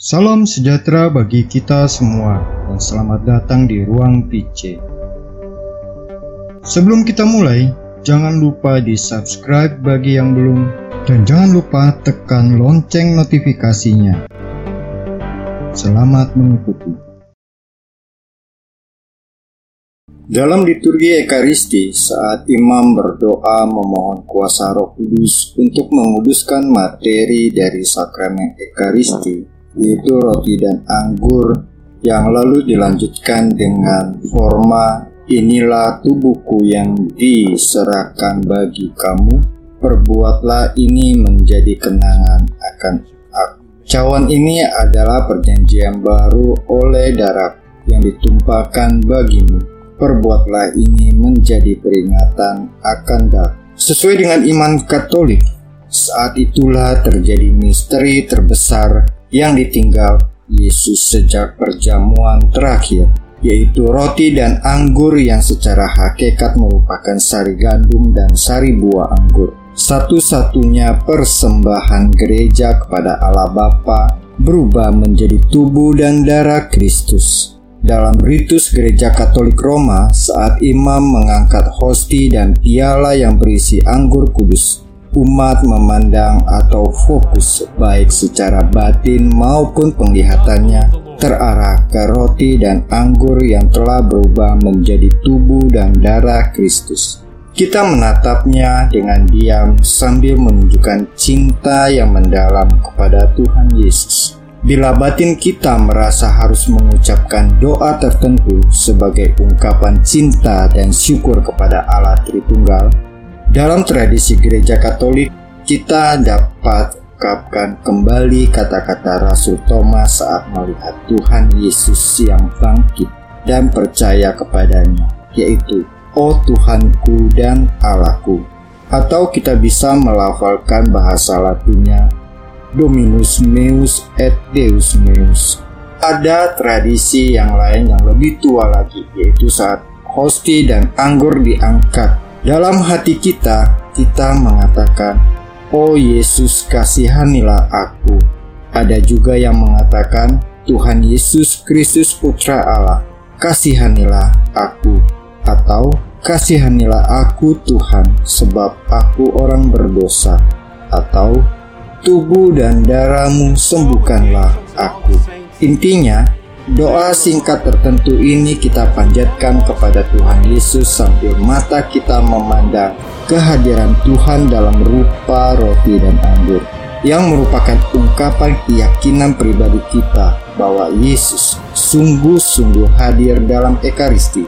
Salam sejahtera bagi kita semua dan selamat datang di Ruang PC. Sebelum kita mulai, jangan lupa di subscribe bagi yang belum dan jangan lupa tekan lonceng notifikasinya. Selamat mengikuti. Dalam liturgi Ekaristi, saat imam berdoa memohon kuasa Roh Kudus untuk menguduskan materi dari sakramen Ekaristi, yaitu roti dan anggur, yang lalu dilanjutkan dengan forma inilah tubuhku yang diserahkan bagi kamu, perbuatlah ini menjadi kenangan akan aku. Cawan ini adalah perjanjian baru oleh darah yang ditumpahkan bagimu perbuatlah ini menjadi peringatan akan dak. Sesuai dengan iman Katolik, saat itulah terjadi misteri terbesar yang ditinggal Yesus sejak perjamuan terakhir, yaitu roti dan anggur yang secara hakikat merupakan sari gandum dan sari buah anggur. Satu-satunya persembahan gereja kepada Allah Bapa berubah menjadi tubuh dan darah Kristus. Dalam ritus gereja Katolik Roma, saat imam mengangkat hosti dan piala yang berisi anggur kudus, umat memandang atau fokus baik secara batin maupun penglihatannya terarah ke roti dan anggur yang telah berubah menjadi tubuh dan darah Kristus. Kita menatapnya dengan diam sambil menunjukkan cinta yang mendalam kepada Tuhan Yesus. Bila batin kita merasa harus mengucapkan doa tertentu sebagai ungkapan cinta dan syukur kepada Allah Tritunggal, dalam tradisi gereja Katolik kita dapat ungkapkan kembali kata-kata Rasul Thomas saat melihat Tuhan Yesus yang bangkit dan percaya kepadanya, yaitu "Oh Tuhanku dan Allahku." Atau kita bisa melafalkan bahasa Latinnya Dominus meus et Deus meus. Ada tradisi yang lain yang lebih tua lagi, yaitu saat hosti dan anggur diangkat. Dalam hati kita, kita mengatakan, Oh Yesus kasihanilah aku. Ada juga yang mengatakan, Tuhan Yesus Kristus Putra Allah, kasihanilah aku. Atau, kasihanilah aku Tuhan, sebab aku orang berdosa. Atau, tubuh dan darahmu sembuhkanlah aku. Intinya, doa singkat tertentu ini kita panjatkan kepada Tuhan Yesus sambil mata kita memandang kehadiran Tuhan dalam rupa roti dan anggur yang merupakan ungkapan keyakinan pribadi kita bahwa Yesus sungguh-sungguh hadir dalam Ekaristi.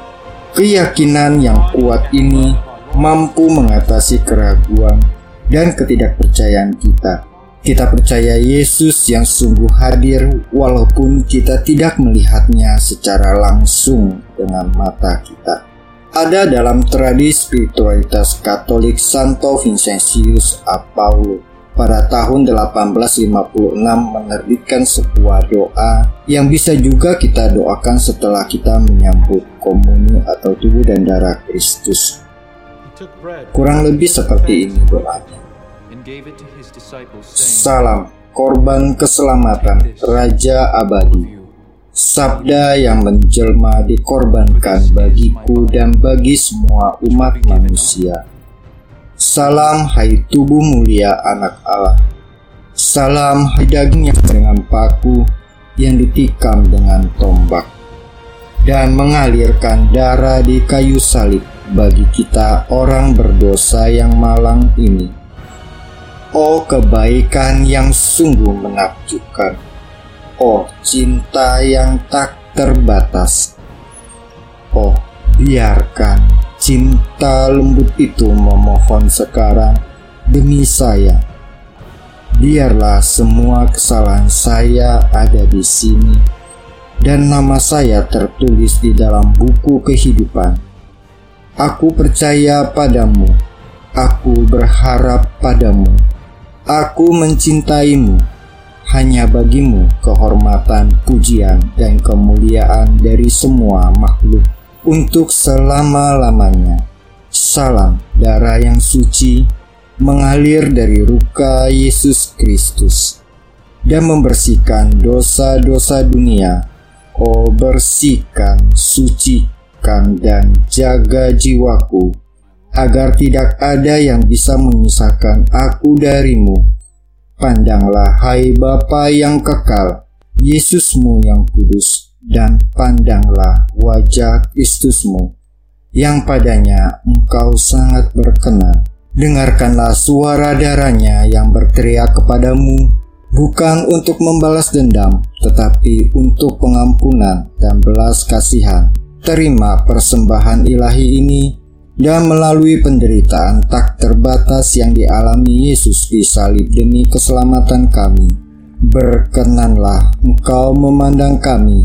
Keyakinan yang kuat ini mampu mengatasi keraguan dan ketidakpercayaan kita kita percaya Yesus yang sungguh hadir walaupun kita tidak melihatnya secara langsung dengan mata kita. Ada dalam tradisi spiritualitas Katolik Santo Vincentius a Paulo pada tahun 1856 menerbitkan sebuah doa yang bisa juga kita doakan setelah kita menyambut komuni atau tubuh dan darah Kristus. Kurang lebih seperti ini doanya. Salam, korban keselamatan Raja Abadi. Sabda yang menjelma dikorbankan bagiku dan bagi semua umat manusia. Salam hai tubuh mulia anak Allah. Salam hai daging yang dengan paku yang ditikam dengan tombak dan mengalirkan darah di kayu salib bagi kita orang berdosa yang malang ini Oh kebaikan yang sungguh menakjubkan. Oh cinta yang tak terbatas. Oh biarkan cinta lembut itu memohon sekarang demi saya. Biarlah semua kesalahan saya ada di sini dan nama saya tertulis di dalam buku kehidupan. Aku percaya padamu, aku berharap padamu Aku mencintaimu, hanya bagimu kehormatan, pujian, dan kemuliaan dari semua makhluk untuk selama-lamanya. Salam darah yang suci mengalir dari ruka Yesus Kristus. dan membersihkan dosa-dosa dunia. Oh bersihkan, sucikan dan jaga jiwaku, agar tidak ada yang bisa memisahkan aku darimu. Pandanglah hai Bapa yang kekal, Yesusmu yang kudus, dan pandanglah wajah Kristusmu, yang padanya engkau sangat berkenan. Dengarkanlah suara darahnya yang berteriak kepadamu, bukan untuk membalas dendam, tetapi untuk pengampunan dan belas kasihan. Terima persembahan ilahi ini dan melalui penderitaan tak terbatas yang dialami Yesus di salib demi keselamatan kami. Berkenanlah engkau memandang kami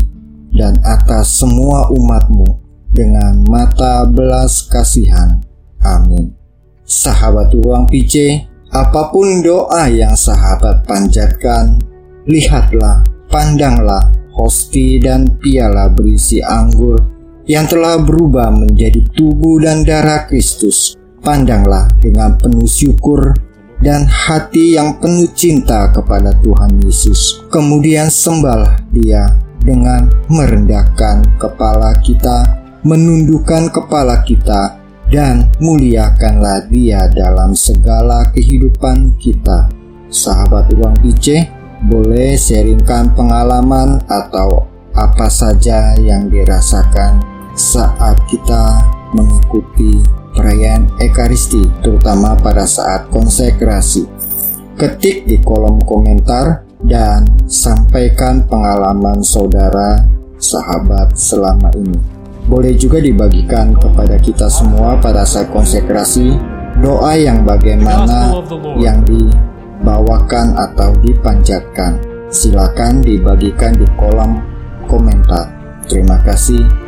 dan atas semua umatmu dengan mata belas kasihan. Amin. Sahabat ruang PC, Apa pun doa yang sahabat panjatkan, lihatlah, pandanglah hosti dan piala berisi anggur yang telah berubah menjadi tubuh dan darah Kristus. Pandanglah dengan penuh syukur dan hati yang penuh cinta kepada Tuhan Yesus. Kemudian sembahlah Dia dengan merendahkan kepala kita, menundukkan kepala kita dan muliakanlah dia dalam segala kehidupan kita. Sahabat Uang IC, boleh sharingkan pengalaman atau apa saja yang dirasakan saat kita mengikuti perayaan Ekaristi, terutama pada saat konsekrasi. Ketik di kolom komentar dan sampaikan pengalaman saudara sahabat selama ini. Boleh juga dibagikan kepada kita semua pada saat konsekrasi doa yang bagaimana yang dibawakan atau dipanjatkan. Silakan dibagikan di kolom komentar. Terima kasih.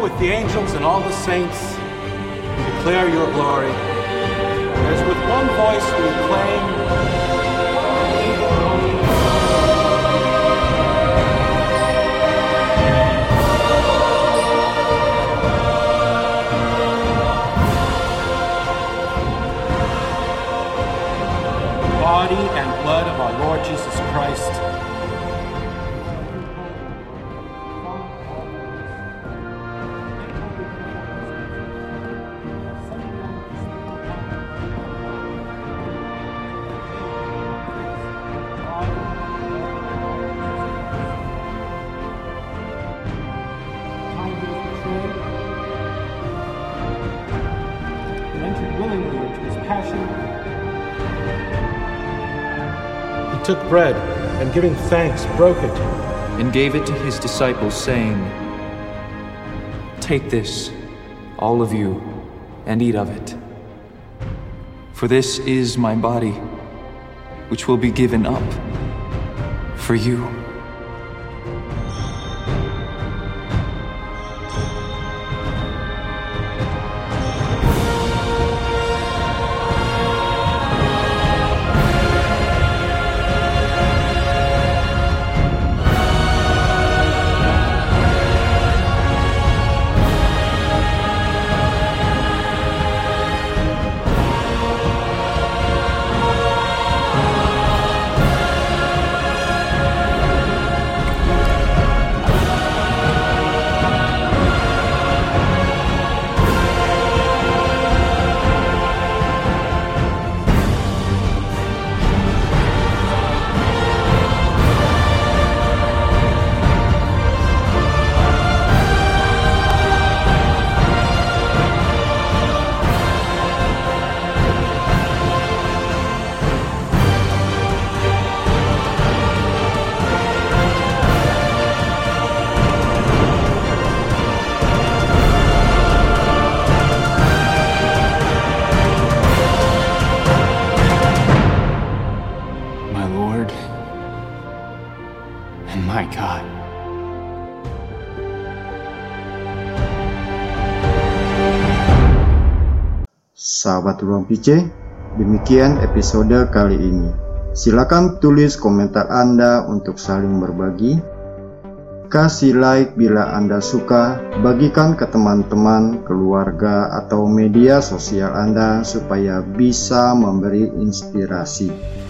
With the angels and all the saints declare your glory. As with one voice we acclaim, body and blood of our Lord Jesus Christ took bread, and giving thanks, broke it, and gave it to his disciples, saying, Take this, all of you, and eat of it. For this is my body, which will be given up for you. Sahabat ruang PC, demikian episode kali ini. Silakan tulis komentar Anda untuk saling berbagi. Kasih like bila Anda suka, bagikan ke teman-teman, keluarga, atau media sosial Anda supaya bisa memberi inspirasi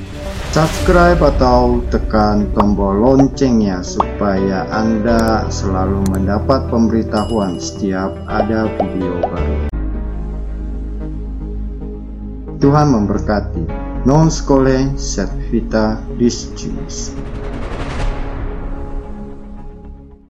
subscribe atau tekan tombol loncengnya supaya Anda selalu mendapat pemberitahuan setiap ada video baru. Tuhan memberkati. Non scole set vita discimus.